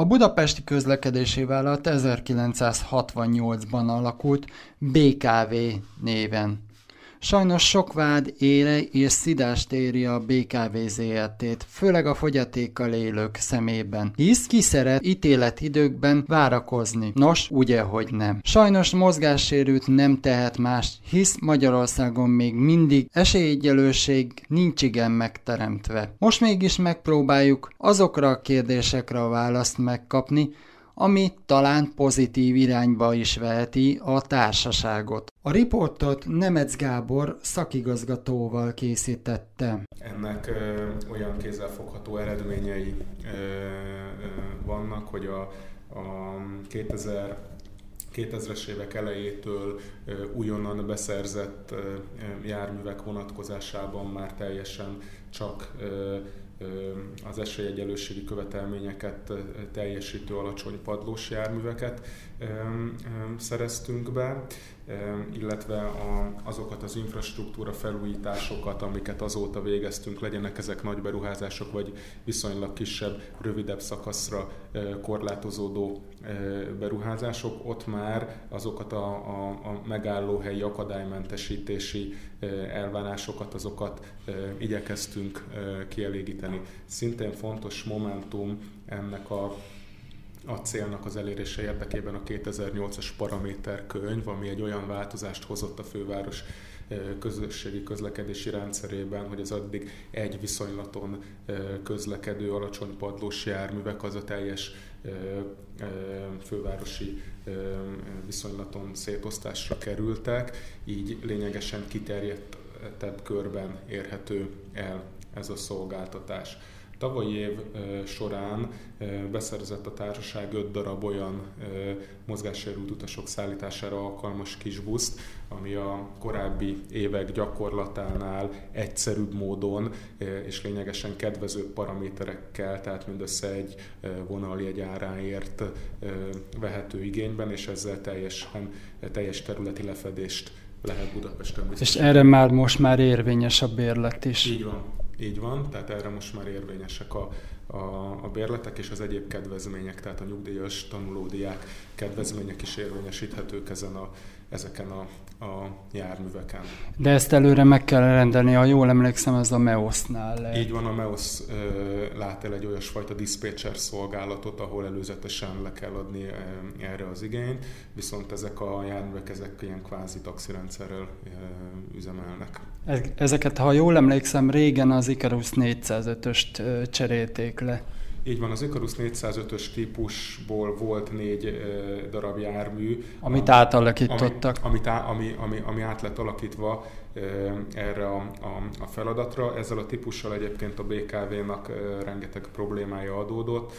A budapesti közlekedési vállalat 1968-ban alakult BKV néven. Sajnos sok vád ére és szidást éri a BKV ZRT-t, főleg a fogyatékkal élők szemében. Hisz ki szeret ítéletidőkben várakozni. Nos, ugye, hogy nem. Sajnos mozgássérült nem tehet más, hisz Magyarországon még mindig esélyegyelőség nincs igen megteremtve. Most mégis megpróbáljuk azokra a kérdésekre a választ megkapni, ami talán pozitív irányba is veheti a társaságot. A riportot Nemec Gábor szakigazgatóval készítette. Ennek ö, olyan kézzelfogható eredményei ö, ö, vannak, hogy a, a 2000 2000-es évek elejétől újonnan beszerzett járművek vonatkozásában már teljesen csak az esélyegyelőségi követelményeket teljesítő alacsony padlós járműveket szereztünk be, illetve azokat az infrastruktúra felújításokat, amiket azóta végeztünk, legyenek ezek nagy beruházások, vagy viszonylag kisebb, rövidebb szakaszra korlátozódó beruházások, ott már azokat a, a, a megállóhelyi akadálymentesítési elvárásokat, azokat igyekeztünk kielégíteni. Szintén fontos momentum ennek a a célnak az elérése érdekében a 2008-as paraméterkönyv, ami egy olyan változást hozott a főváros közösségi közlekedési rendszerében, hogy az addig egy viszonylaton közlekedő alacsony padlós járművek az a teljes fővárosi viszonylaton szétosztásra kerültek, így lényegesen kiterjedtebb körben érhető el ez a szolgáltatás. Tavalyi év során beszerzett a társaság 5 darab olyan mozgássérült utasok szállítására alkalmas kis buszt, ami a korábbi évek gyakorlatánál egyszerűbb módon és lényegesen kedvező paraméterekkel, tehát mindössze egy vonaljegy áráért vehető igényben, és ezzel teljesen, teljes területi lefedést lehet Budapesten biztosítani. És erre már most már érvényes a bérlet is. Így van. Így van, tehát erre most már érvényesek a, a, a bérletek és az egyéb kedvezmények, tehát a nyugdíjas tanulódiák kedvezmények is érvényesíthetők ezen a, ezeken a, a járműveken. De ezt előre meg kell rendelni, ha jól emlékszem, ez a MEOS-nál. Így van, a MEOS lát el egy olyasfajta dispatcher szolgálatot, ahol előzetesen le kell adni erre az igényt, viszont ezek a járművek, ezek ilyen kvázi taxirendszerrel üzemelnek. Ezeket, ha jól emlékszem, régen az Icarus 405-öst cserélték le. Így van, az Icarus 405-ös típusból volt négy darab jármű. Amit ami, átalakítottak. Ami, ami, ami, ami, ami át lett alakítva erre a, a, a feladatra. Ezzel a típussal egyébként a BKV-nak rengeteg problémája adódott,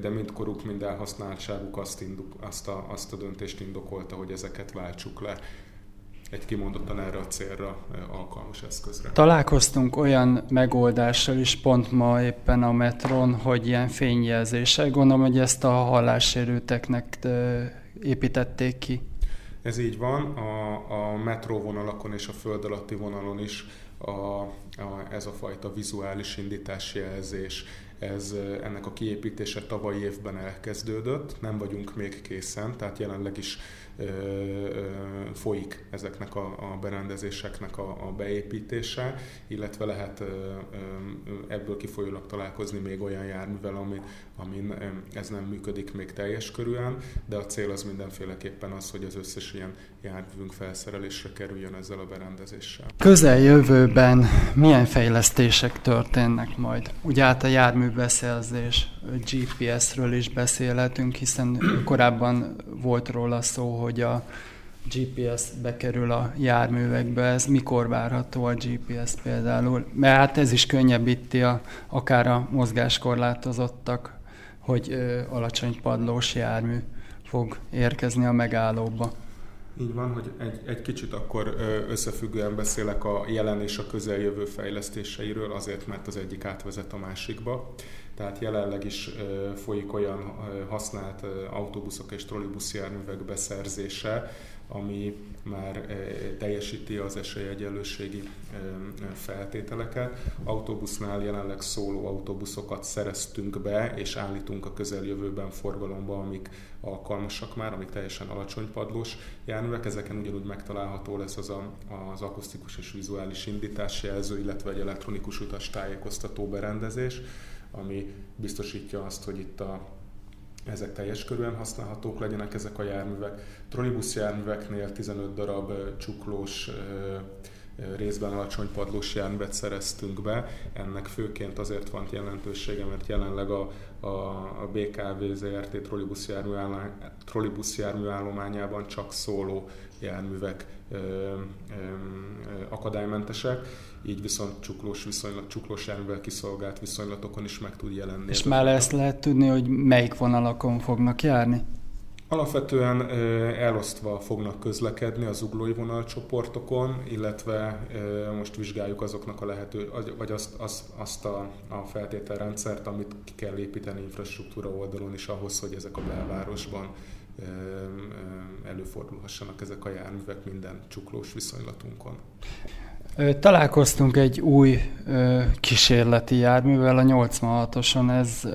de mind koruk, mind elhasználtságuk azt, induk, azt, a, azt a döntést indokolta, hogy ezeket váltsuk le egy kimondottan erre a célra alkalmas eszközre. Találkoztunk olyan megoldással is pont ma éppen a metron, hogy ilyen fényjelzéssel. Gondolom, hogy ezt a hallássérülteknek építették ki. Ez így van, a, a metróvonalakon és a föld alatti vonalon is a, a, ez a fajta vizuális indításjelzés, ez, ennek a kiépítése tavalyi évben elkezdődött, nem vagyunk még készen, tehát jelenleg is folyik ezeknek a, a berendezéseknek a, a beépítése, illetve lehet ebből kifolyólag találkozni még olyan járművel, amin, amin ez nem működik még teljes körülön, de a cél az mindenféleképpen az, hogy az összes ilyen járművünk felszerelésre kerüljön ezzel a berendezéssel. Közeljövőben milyen fejlesztések történnek majd? Ugye át a járműbeszerzés, GPS-ről is beszélhetünk, hiszen korábban volt róla szó, hogy a GPS bekerül a járművekbe, ez mikor várható a GPS például? Mert hát ez is könnyebbíti a, akár a mozgáskorlátozottak, hogy ö, alacsony padlós jármű fog érkezni a megállóba. Így van, hogy egy, egy kicsit akkor összefüggően beszélek a jelen és a közeljövő fejlesztéseiről, azért mert az egyik átvezet a másikba. tehát jelenleg is folyik olyan használt autóbuszok és trollibuszjárművek beszerzése, ami már teljesíti az esélyegyenlőségi feltételeket. Autóbusznál jelenleg szóló autóbuszokat szereztünk be, és állítunk a közeljövőben forgalomba, amik alkalmasak már, amik teljesen alacsony padlós járművek. Ezeken ugyanúgy megtalálható lesz az a, az akusztikus és vizuális indításjelző, illetve egy elektronikus utas tájékoztató berendezés, ami biztosítja azt, hogy itt a ezek teljes körülön használhatók legyenek ezek a járművek. Trollibusz járműveknél 15 darab csuklós részben alacsony padlós járművet szereztünk be. Ennek főként azért van jelentősége, mert jelenleg a, a, a BKV ZRT trollibusz járműállományában csak szóló járművek ö, ö, akadálymentesek, így viszont csuklós viszonylat, csuklós járművel kiszolgált viszonylatokon is meg tud jelenni. És már ezt lehet tudni, hogy melyik vonalakon fognak járni? Alapvetően elosztva fognak közlekedni az uglói vonalcsoportokon, illetve most vizsgáljuk azoknak a lehető, vagy azt, azt, azt a, a feltételrendszert, amit ki kell építeni infrastruktúra oldalon is ahhoz, hogy ezek a belvárosban előfordulhassanak ezek a járművek minden csuklós viszonylatunkon. Találkoztunk egy új kísérleti járművel, a 86-oson. Ez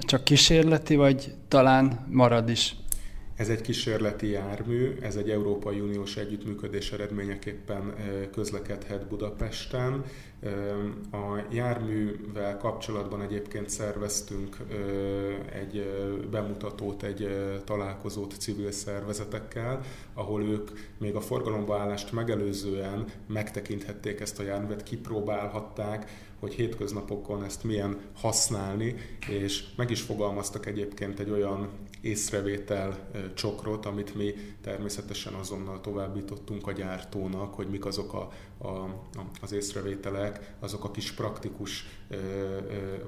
csak kísérleti, vagy talán marad is? Ez egy kísérleti jármű, ez egy Európai Uniós együttműködés eredményeképpen közlekedhet Budapesten. A járművel kapcsolatban egyébként szerveztünk egy bemutatót, egy találkozót civil szervezetekkel, ahol ők még a forgalomba állást megelőzően megtekinthették ezt a járművet, kipróbálhatták, hogy hétköznapokon ezt milyen használni, és meg is fogalmaztak egyébként egy olyan észrevétel csokrot, amit mi természetesen azonnal továbbítottunk a gyártónak, hogy mik azok a, a, az észrevételek, azok a kis praktikus ö, ö,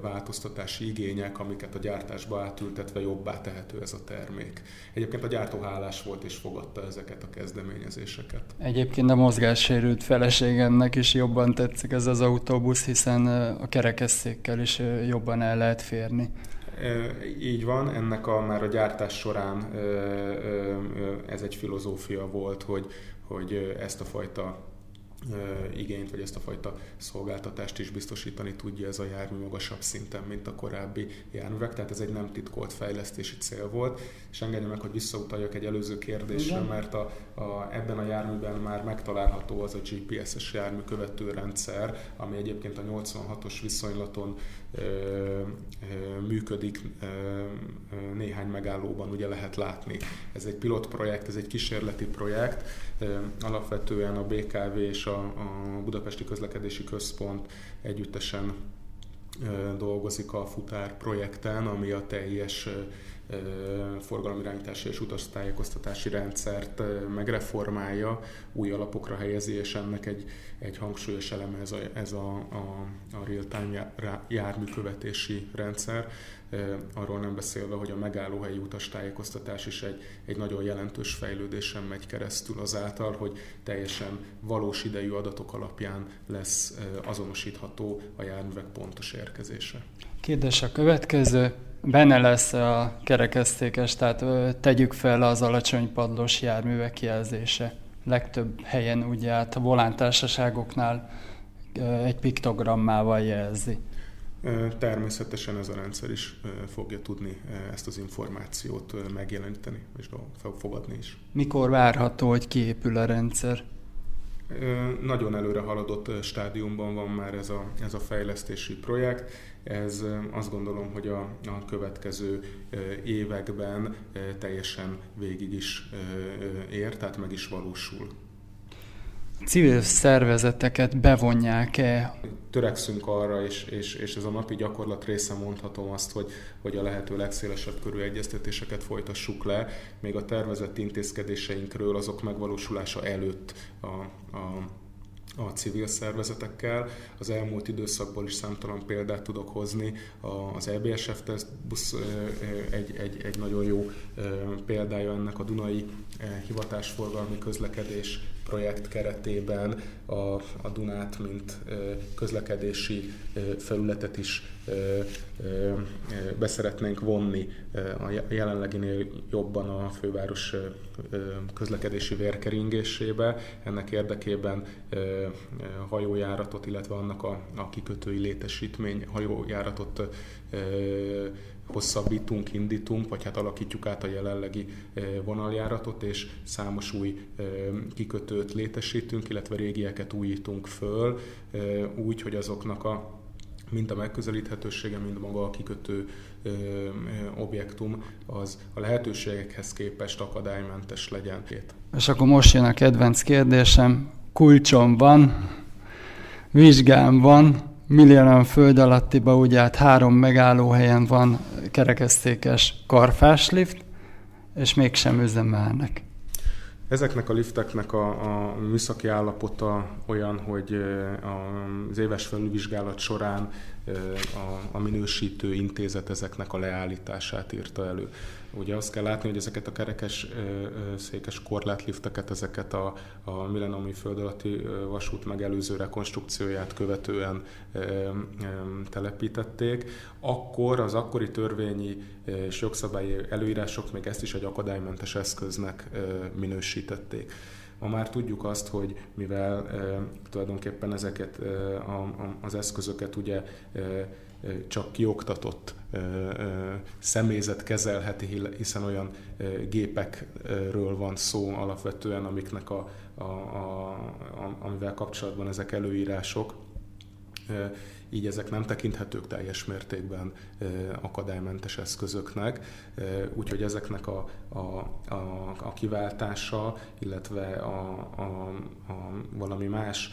változtatási igények, amiket a gyártásba átültetve jobbá tehető ez a termék. Egyébként a gyártó hálás volt és fogadta ezeket a kezdeményezéseket. Egyébként a mozgássérült feleségemnek is jobban tetszik ez az autóbusz, hiszen a kerekesszékkel is jobban el lehet férni. Így van, ennek a, már a gyártás során ez egy filozófia volt, hogy, hogy ezt a fajta igényt, vagy ezt a fajta szolgáltatást is biztosítani tudja ez a jármű magasabb szinten, mint a korábbi járművek, tehát ez egy nem titkolt fejlesztési cél volt, és engedje meg, hogy visszautaljak egy előző kérdésre, Igen. mert a, a, ebben a járműben már megtalálható az a GPS-es jármű követő rendszer, ami egyébként a 86-os viszonylaton ö, ö, működik, ö, ö, néhány megállóban ugye lehet látni. Ez egy pilotprojekt, ez egy kísérleti projekt, ö, alapvetően a BKV és a a, a Budapesti Közlekedési Központ együttesen dolgozik a futár projekten, ami a teljes forgalomirányítási és utaztájékoztatási rendszert megreformálja, új alapokra helyezi, és ennek egy, egy hangsúlyos eleme ez a, ez a, a, a real-time járműkövetési rendszer, arról nem beszélve, hogy a megállóhelyi utastájékoztatás is egy, egy nagyon jelentős fejlődésen megy keresztül azáltal, hogy teljesen valós idejű adatok alapján lesz azonosítható a járművek pontos érkezése. Kérdés a következő. Benne lesz a kerekesztékes, tehát tegyük fel az alacsony padlós járművek jelzése. Legtöbb helyen ugye át a volántársaságoknál egy piktogrammával jelzi. Természetesen ez a rendszer is fogja tudni ezt az információt megjeleníteni és fogadni is. Mikor várható, hogy kiépül a rendszer? Nagyon előre haladott stádiumban van már ez a, ez a fejlesztési projekt. Ez azt gondolom, hogy a, a következő években teljesen végig is ér, tehát meg is valósul civil szervezeteket bevonják-e? Törekszünk arra, és, és, és ez a napi gyakorlat része mondhatom azt, hogy, hogy a lehető legszélesebb körű egyeztetéseket folytassuk le, még a tervezett intézkedéseinkről azok megvalósulása előtt a, a a civil szervezetekkel. Az elmúlt időszakból is számtalan példát tudok hozni. Az EBSF busz egy, egy, egy nagyon jó példája ennek a Dunai hivatásforgalmi közlekedés projekt keretében a, a Dunát, mint közlekedési felületet is beszeretnénk vonni a jelenleginél jobban a főváros közlekedési vérkeringésébe. Ennek érdekében hajójáratot, illetve annak a, a kikötői létesítmény hajójáratot hosszabbítunk, indítunk, vagy hát alakítjuk át a jelenlegi vonaljáratot, és számos új kikötőt létesítünk, illetve régieket újítunk föl, úgy, hogy azoknak a mind a megközelíthetősége, mind maga a kikötő ö, ö, objektum, az a lehetőségekhez képest akadálymentes legyen. És akkor most jön a kedvenc kérdésem. Kulcsom van, vizsgám van, millióan föld alattiba, ugye hát három megállóhelyen van kerekesztékes karfáslift, és mégsem üzemelnek. Ezeknek a lifteknek a, a műszaki állapota olyan, hogy az éves felülvizsgálat során a, a minősítő intézet ezeknek a leállítását írta elő. Ugye azt kell látni, hogy ezeket a kerekes székes korlátlifteket, ezeket a, a millenniumi föld alatti vasút megelőző rekonstrukcióját követően telepítették. Akkor az akkori törvényi és jogszabályi előírások még ezt is egy akadálymentes eszköznek minősítették. Ma már tudjuk azt, hogy mivel e, tulajdonképpen ezeket e, a, a, az eszközöket ugye e, csak kioktatott személyzet kezelheti, hiszen olyan gépekről van szó alapvetően, amiknek a, a, a, a, amivel kapcsolatban ezek előírások, így ezek nem tekinthetők teljes mértékben akadálymentes eszközöknek, úgyhogy ezeknek a, a, a, a kiváltása, illetve a, a, a valami más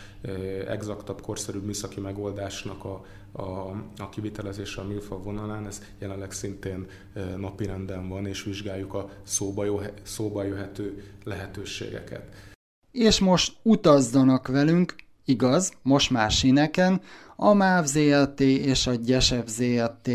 exaktabb, korszerűbb műszaki megoldásnak a, a, a kivitelezése a műfa vonalán, ez jelenleg szintén napirenden van, és vizsgáljuk a szóba, jó, szóba jöhető lehetőségeket. És most utazzanak velünk, igaz, most már sineken, a MÁV ZLT és a GYESEV ZLT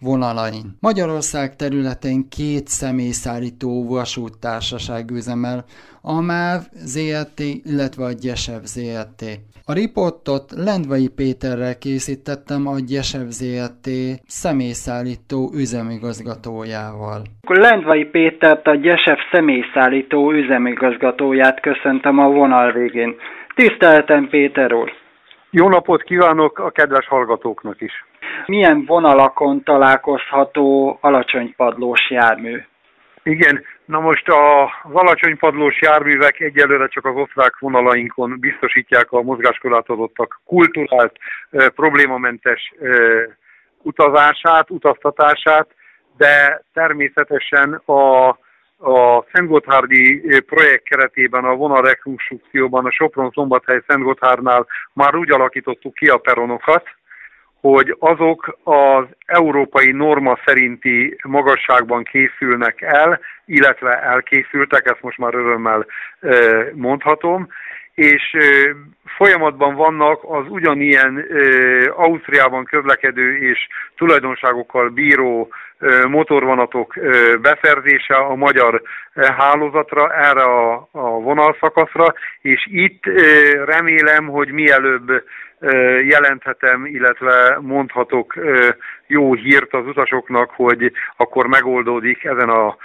vonalain. Magyarország területén két személyszállító vasúttársaság üzemel, a MÁV ZLT, illetve a GYESEV ZLT. A riportot Lendvai Péterrel készítettem a GYESEV ZLT személyszállító üzemigazgatójával. Lendvai Pétert a GYESEV személyszállító üzemigazgatóját köszöntöm a vonal végén. Tiszteltem Péter úr! Jó napot kívánok a kedves hallgatóknak is! Milyen vonalakon találkozható alacsonypadlós jármű? Igen, na most az alacsonypadlós járművek egyelőre csak az osztrák vonalainkon biztosítják a mozgáskorlátozottak kulturált, e, problémamentes utazását, utaztatását, de természetesen a a Szentgotthárdi projekt keretében a vonal rekonstrukcióban a Sopron-Szombathely Szentgotthárnál már úgy alakítottuk ki a peronokat, hogy azok az európai norma szerinti magasságban készülnek el, illetve elkészültek, ezt most már örömmel mondhatom, és folyamatban vannak az ugyanilyen Ausztriában közlekedő és tulajdonságokkal bíró motorvonatok beszerzése a magyar hálózatra, erre a, a vonalszakaszra, és itt remélem, hogy mielőbb jelenthetem, illetve mondhatok jó hírt az utasoknak, hogy akkor megoldódik ezen a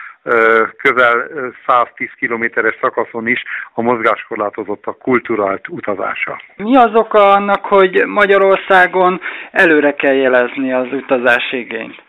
közel 110 kilométeres szakaszon is a mozgáskorlátozottak kulturált utazása. Mi az oka annak, hogy Magyarországon előre kell jelezni az utazási igényt?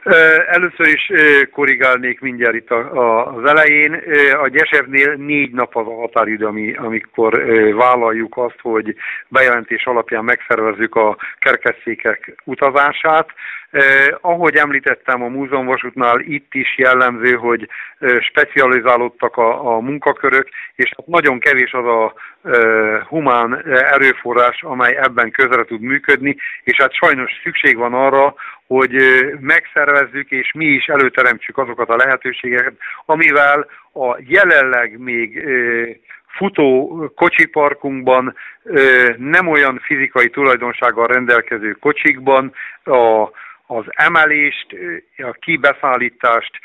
Először is korrigálnék mindjárt itt az elején. A Gyesevnél négy nap az a határidő, amikor vállaljuk azt, hogy bejelentés alapján megszervezzük a kerkesszékek utazását. Eh, ahogy említettem a múzeumvasútnál, itt is jellemző, hogy eh, specializálódtak a, a munkakörök, és hát nagyon kevés az a eh, humán erőforrás, amely ebben közre tud működni, és hát sajnos szükség van arra, hogy megszervezzük és mi is előteremtsük azokat a lehetőségeket, amivel a jelenleg még futó kocsiparkunkban nem olyan fizikai tulajdonsággal rendelkező kocsikban a az emelést, a kibeszállítást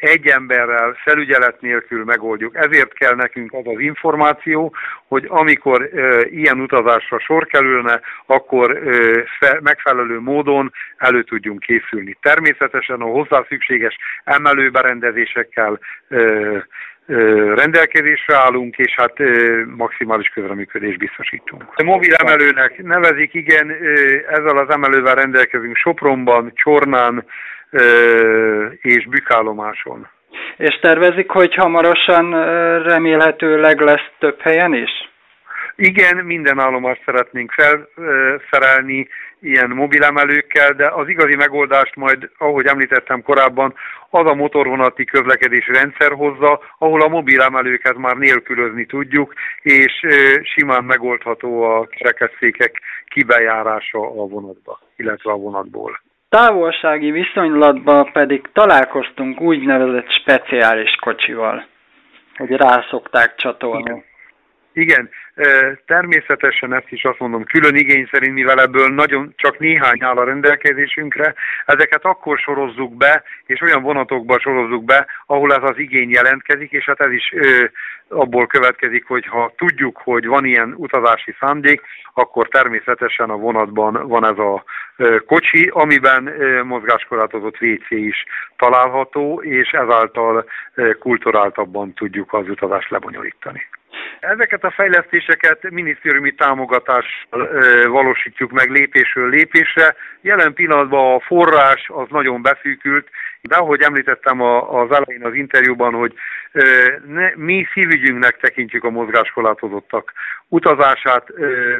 egy emberrel, felügyelet nélkül megoldjuk. Ezért kell nekünk az az információ, hogy amikor ilyen utazásra sor kerülne, akkor megfelelő módon elő tudjunk készülni. Természetesen a hozzá szükséges emelőberendezésekkel rendelkezésre állunk, és hát maximális közreműködést biztosítunk. A mobil emelőnek nevezik, igen, ezzel az emelővel rendelkezünk Sopronban, Csornán és Bükállomáson. És tervezik, hogy hamarosan remélhetőleg lesz több helyen is? Igen, minden állomást szeretnénk felszerelni ilyen mobilemelőkkel, de az igazi megoldást majd, ahogy említettem korábban, az a motorvonati közlekedési rendszer hozza, ahol a mobilemelőket már nélkülözni tudjuk, és simán megoldható a kerekesszékek kibejárása a vonatba, illetve a vonatból. Távolsági viszonylatban pedig találkoztunk úgynevezett speciális kocsival, hogy rá szokták csatolni. Igen. Igen, természetesen ezt is azt mondom, külön igény szerint, mivel ebből nagyon csak néhány áll a rendelkezésünkre, ezeket akkor sorozzuk be, és olyan vonatokba sorozzuk be, ahol ez az igény jelentkezik, és hát ez is abból következik, hogy ha tudjuk, hogy van ilyen utazási szándék, akkor természetesen a vonatban van ez a kocsi, amiben mozgáskorlátozott WC is található, és ezáltal kulturáltabban tudjuk az utazást lebonyolítani. Ezeket a fejlesztéseket minisztériumi támogatással valósítjuk meg lépésről lépésre. Jelen pillanatban a forrás az nagyon beszűkült, de ahogy említettem az elején az interjúban, hogy ne, mi szívügyünknek tekintjük a mozgáskorlátozottak utazását,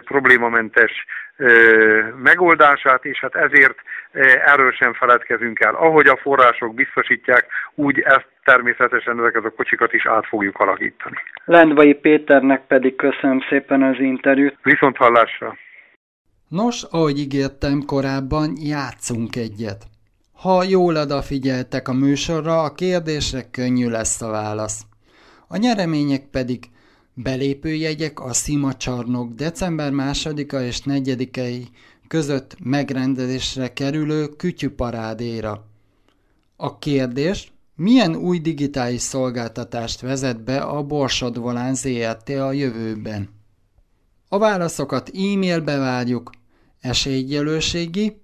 problémamentes megoldását, és hát ezért erről sem feledkezünk el. Ahogy a források biztosítják, úgy ezt természetesen ezeket a kocsikat is át fogjuk alakítani. Lendvai Péternek pedig köszönöm szépen az interjút. Viszont hallásra! Nos, ahogy ígértem korábban, játszunk egyet. Ha jól odafigyeltek a műsorra, a kérdésre könnyű lesz a válasz. A nyeremények pedig belépőjegyek a Szima csarnok december 2-a és 4-ei között megrendezésre kerülő kütyüparádéra. A kérdés, milyen új digitális szolgáltatást vezet be a Borsod Volán ZRT a jövőben? A válaszokat e-mailbe várjuk esélyegyelőségi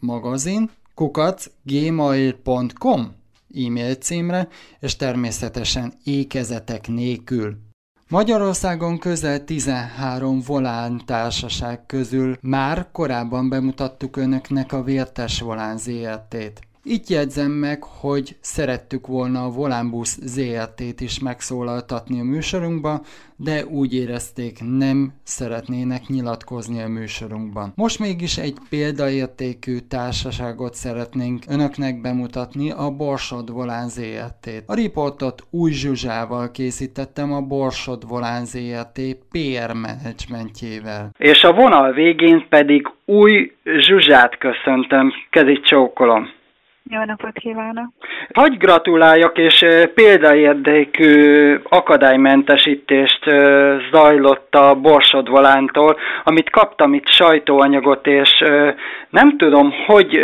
magazin kukac gmail.com e-mail címre, és természetesen ékezetek nélkül. Magyarországon közel 13 volán társaság közül már korábban bemutattuk önöknek a Vértes Volán ZRT-t. Itt jegyzem meg, hogy szerettük volna a Volánbusz ZRT-t is megszólaltatni a műsorunkba, de úgy érezték, nem szeretnének nyilatkozni a műsorunkban. Most mégis egy példaértékű társaságot szeretnénk önöknek bemutatni, a Borsod Volán ZRT-t. A riportot új Zsuzsával készítettem a Borsod Volán ZRT PR menedzsmentjével. És a vonal végén pedig új Zsuzsát köszöntöm, kezit csókolom. Jó napot kívánok! Hogy gratuláljak, és példaérdekű akadálymentesítést zajlott a Borsodvolántól, amit kaptam itt sajtóanyagot, és nem tudom, hogy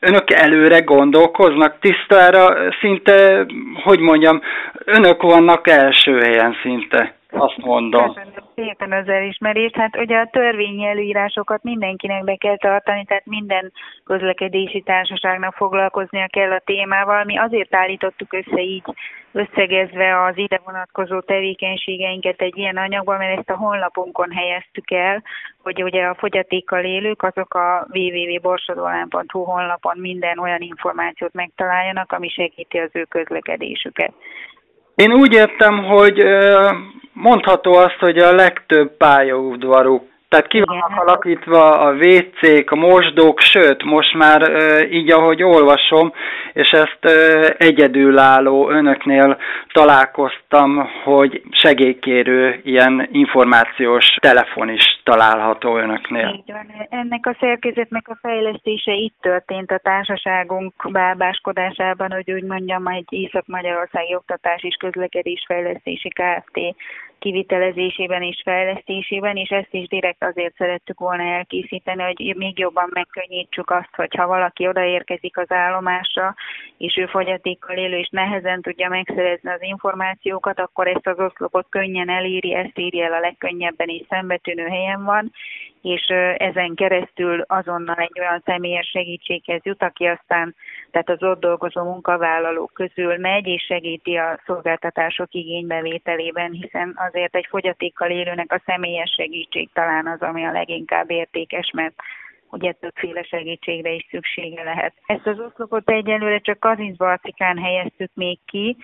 önök előre gondolkoznak tisztára, szinte, hogy mondjam, önök vannak első helyen szinte azt mondom. Köszönöm szépen az elismerést. Hát ugye a törvényi előírásokat mindenkinek be kell tartani, tehát minden közlekedési társaságnak foglalkoznia kell a témával. Mi azért állítottuk össze így összegezve az ide vonatkozó tevékenységeinket egy ilyen anyagban, mert ezt a honlapunkon helyeztük el, hogy ugye a fogyatékkal élők azok a www.borsodolán.hu honlapon minden olyan információt megtaláljanak, ami segíti az ő közlekedésüket. Én úgy értem, hogy mondható azt, hogy a legtöbb pályaudvaruk tehát ki vannak alakítva a WC-k, a mosdók, sőt, most már e, így, ahogy olvasom, és ezt e, egyedülálló önöknél találkoztam, hogy segélykérő ilyen információs telefon is található önöknél. Így van. Ennek a szerkezetnek a fejlesztése itt történt a társaságunk bábáskodásában, hogy úgy mondjam, egy Észak-Magyarországi Oktatás és Közlekedés Fejlesztési Kft kivitelezésében és fejlesztésében, és ezt is direkt azért szerettük volna elkészíteni, hogy még jobban megkönnyítsük azt, hogyha valaki odaérkezik az állomásra, és ő fogyatékkal élő, és nehezen tudja megszerezni az információkat, akkor ezt az oszlopot könnyen eléri, ezt írja el a legkönnyebben és szembetűnő helyen van, és ezen keresztül azonnal egy olyan személyes segítséghez jut, aki aztán, tehát az ott dolgozó munkavállalók közül megy és segíti a szolgáltatások igénybevételében, hiszen azért egy fogyatékkal élőnek a személyes segítség talán az, ami a leginkább értékes, mert ugye többféle segítségre is szüksége lehet. Ezt az oszlopot egyelőre csak Kazincbarcikán helyeztük még ki,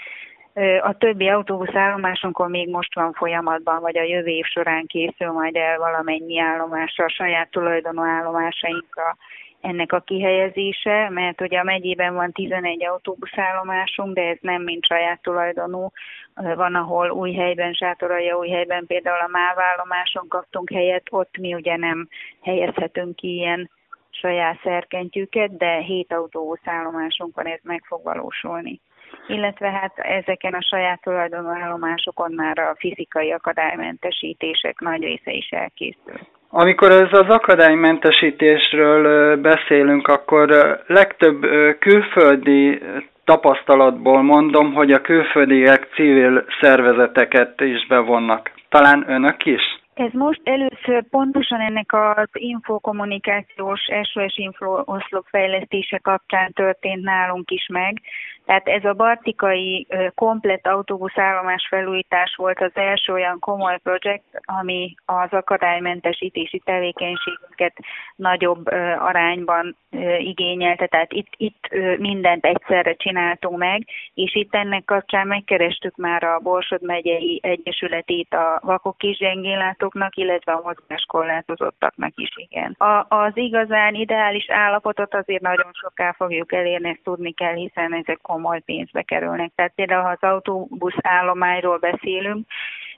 a többi autóbuszállomásunkon még most van folyamatban, vagy a jövő év során készül majd el valamennyi állomásra, a saját tulajdonú állomásainkra ennek a kihelyezése, mert ugye a megyében van 11 autóbuszállomásunk, de ez nem mind saját tulajdonú. Van, ahol új helyben, sátoralja új helyben, például a MÁV állomáson kaptunk helyet, ott mi ugye nem helyezhetünk ki ilyen saját szerkentyűket, de 7 autóbuszállomásunk van, ez meg fog valósulni illetve hát ezeken a saját tulajdonú állomásokon már a fizikai akadálymentesítések nagy része is elkészül. Amikor ez az akadálymentesítésről beszélünk, akkor legtöbb külföldi tapasztalatból mondom, hogy a külföldiek civil szervezeteket is bevonnak. Talán önök is? Ez most először pontosan ennek az infokommunikációs SOS info oszlop fejlesztése kapcsán történt nálunk is meg. Tehát ez a bartikai komplet autóbuszállomás felújítás volt az első olyan komoly projekt, ami az akadálymentesítési tevékenységünket nagyobb arányban igényelte. Tehát itt, itt mindent egyszerre csináltunk meg, és itt ennek kapcsán megkerestük már a Borsod megyei egyesületét a vakok és gyengénlátóknak, illetve a mozgáskorlátozottaknak is, igen. A, az igazán ideális állapotot azért nagyon soká fogjuk elérni, ezt tudni kell, hiszen ezek komoly pénzbe kerülnek. Tehát például, ha az autóbusz állományról beszélünk,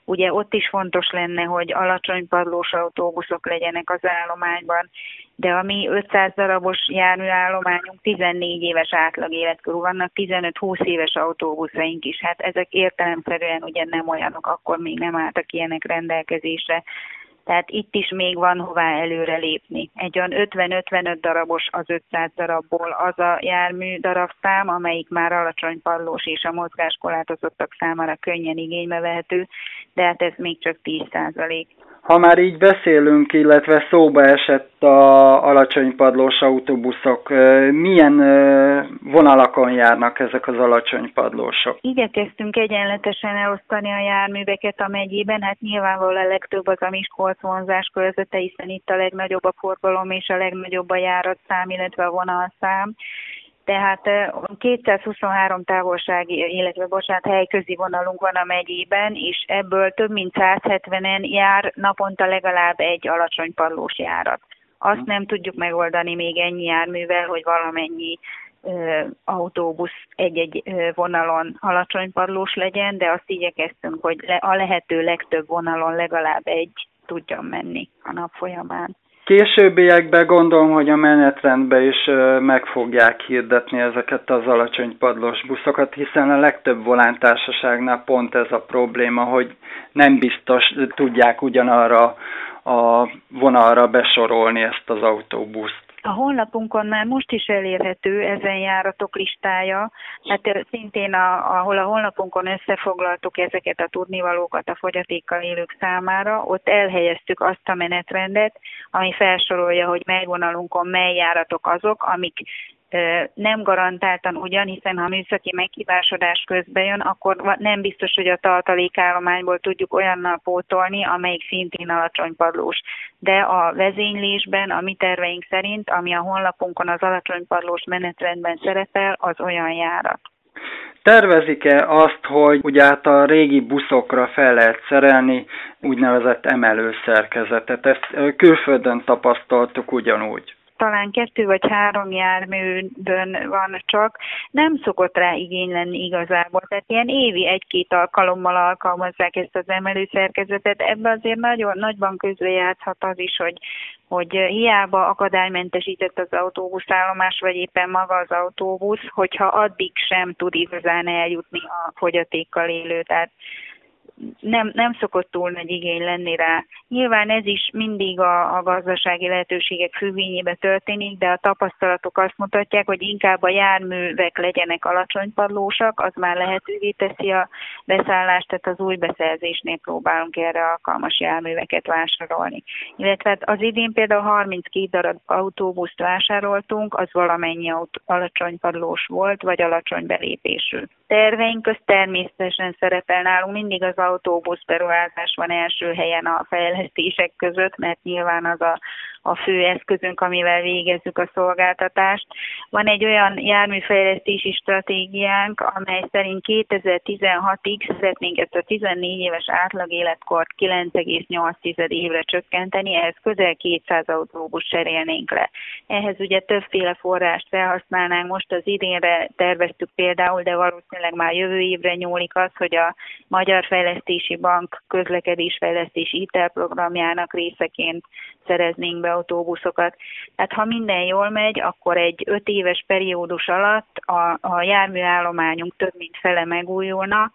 ugye ott is fontos lenne, hogy alacsony padlós autóbuszok legyenek az állományban, de a mi 500 darabos járműállományunk 14 éves átlag életkorú, vannak 15-20 éves autóbuszaink is, hát ezek értelemszerűen ugye nem olyanok, akkor még nem álltak ilyenek rendelkezésre, tehát itt is még van hová előre lépni. Egy olyan 50-55 darabos az 500 darabból az a jármű darabszám, amelyik már alacsony pallós és a mozgáskorlátozottak számára könnyen igénybe vehető, de hát ez még csak 10 százalék. Ha már így beszélünk, illetve szóba esett a alacsony padlós autóbuszok, milyen vonalakon járnak ezek az alacsony padlósok? Igyekeztünk egyenletesen elosztani a járműveket a megyében, hát nyilvánvalóan a legtöbb az a Miskolc vonzás körzete, hiszen itt a legnagyobb a forgalom és a legnagyobb a járatszám, illetve a vonalszám tehát 223 távolsági, illetve bocsánat, helyközi vonalunk van a megyében, és ebből több mint 170-en jár naponta legalább egy alacsony padlós járat. Azt nem tudjuk megoldani még ennyi járművel, hogy valamennyi autóbusz egy-egy vonalon alacsony legyen, de azt igyekeztünk, hogy a lehető legtöbb vonalon legalább egy tudjon menni a nap folyamán. Későbbiekben gondolom, hogy a menetrendbe is meg fogják hirdetni ezeket az alacsony padlós buszokat, hiszen a legtöbb volántársaságnál pont ez a probléma, hogy nem biztos tudják ugyanarra a vonalra besorolni ezt az autóbuszt. A honlapunkon már most is elérhető ezen járatok listája, hát szintén a, ahol a honlapunkon összefoglaltuk ezeket a tudnivalókat a fogyatékkal élők számára, ott elhelyeztük azt a menetrendet, ami felsorolja, hogy mely vonalunkon mely járatok azok, amik nem garantáltan ugyan, hiszen ha műszaki meghibásodás közben jön, akkor nem biztos, hogy a tartalékállományból tudjuk olyannal pótolni, amelyik szintén alacsony padlós. De a vezénylésben, a mi terveink szerint, ami a honlapunkon az alacsony padlós menetrendben szerepel, az olyan járat. Tervezik-e azt, hogy ugye át a régi buszokra fel lehet szerelni úgynevezett emelőszerkezetet? Ezt külföldön tapasztaltuk ugyanúgy talán kettő vagy három járműbön van csak, nem szokott rá igény lenni igazából. Tehát ilyen évi egy-két alkalommal alkalmazzák ezt az emelőszerkezetet. Ebben azért nagyon nagyban közrejátszhat az is, hogy, hogy hiába akadálymentesített az autóbuszállomás, vagy éppen maga az autóbusz, hogyha addig sem tud igazán eljutni a fogyatékkal élő. Tehát nem, nem szokott túl nagy igény lenni rá. Nyilván ez is mindig a, a gazdasági lehetőségek függvényébe történik, de a tapasztalatok azt mutatják, hogy inkább a járművek legyenek alacsonypadlósak, az már lehetővé teszi a beszállást, tehát az új beszerzésnél próbálunk erre alkalmas járműveket vásárolni. Illetve hát az idén például 32 darab autóbuszt vásároltunk, az valamennyi autó, alacsonypadlós volt, vagy alacsony belépésű. Terveink közt természetesen szerepel nálunk mindig az autóbusz beruházás van első helyen a fejlesztések között, mert nyilván az a a fő eszközünk, amivel végezzük a szolgáltatást. Van egy olyan járműfejlesztési stratégiánk, amely szerint 2016-ig szeretnénk ezt a 14 éves átlag életkort 9,8 évre csökkenteni, ehhez közel 200 autóbus cserélnénk le. Ehhez ugye többféle forrást felhasználnánk, most az idénre terveztük például, de valószínűleg már jövő évre nyúlik az, hogy a Magyar Fejlesztési Bank közlekedésfejlesztési hitelprogramjának részeként szereznénk be autóbuszokat. Tehát ha minden jól megy, akkor egy öt éves periódus alatt a, a járműállományunk több mint fele megújulna,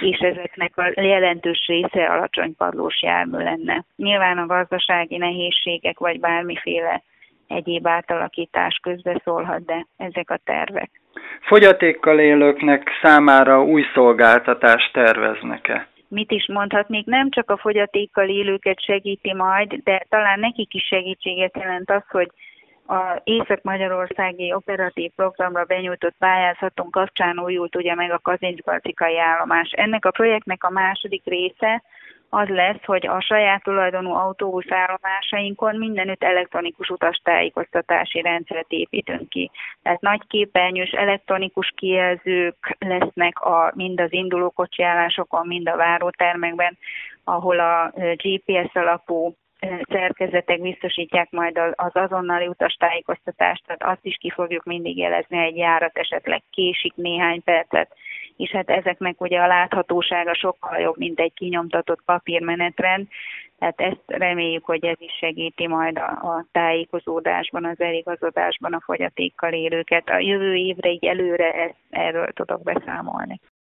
és ezeknek a jelentős része alacsony padlós jármű lenne. Nyilván a gazdasági nehézségek vagy bármiféle egyéb átalakítás közbe szólhat, de ezek a tervek. Fogyatékkal élőknek számára új szolgáltatást terveznek-e? Mit is mondhatnék, nem csak a fogyatékkal élőket segíti majd, de talán nekik is segítséget jelent az, hogy a Észak-Magyarországi Operatív Programra benyújtott pályázatunk kapcsán újult ugye meg a kazincbarcikai állomás. Ennek a projektnek a második része az lesz, hogy a saját tulajdonú autóbuszállomásainkon mindenütt elektronikus utastájékoztatási rendszert építünk ki. Tehát nagy képernyős elektronikus kijelzők lesznek a, mind az induló kocsiállásokon, mind a várótermekben, ahol a GPS alapú szerkezetek biztosítják majd az azonnali utastájékoztatást, tehát azt is ki fogjuk mindig jelezni, egy járat esetleg késik néhány percet, és hát ezeknek ugye a láthatósága sokkal jobb, mint egy kinyomtatott papírmenetrend, tehát ezt reméljük, hogy ez is segíti majd a, a tájékozódásban, az eligazodásban a fogyatékkal élőket. A jövő évre így előre ezt, erről tudok beszámolni.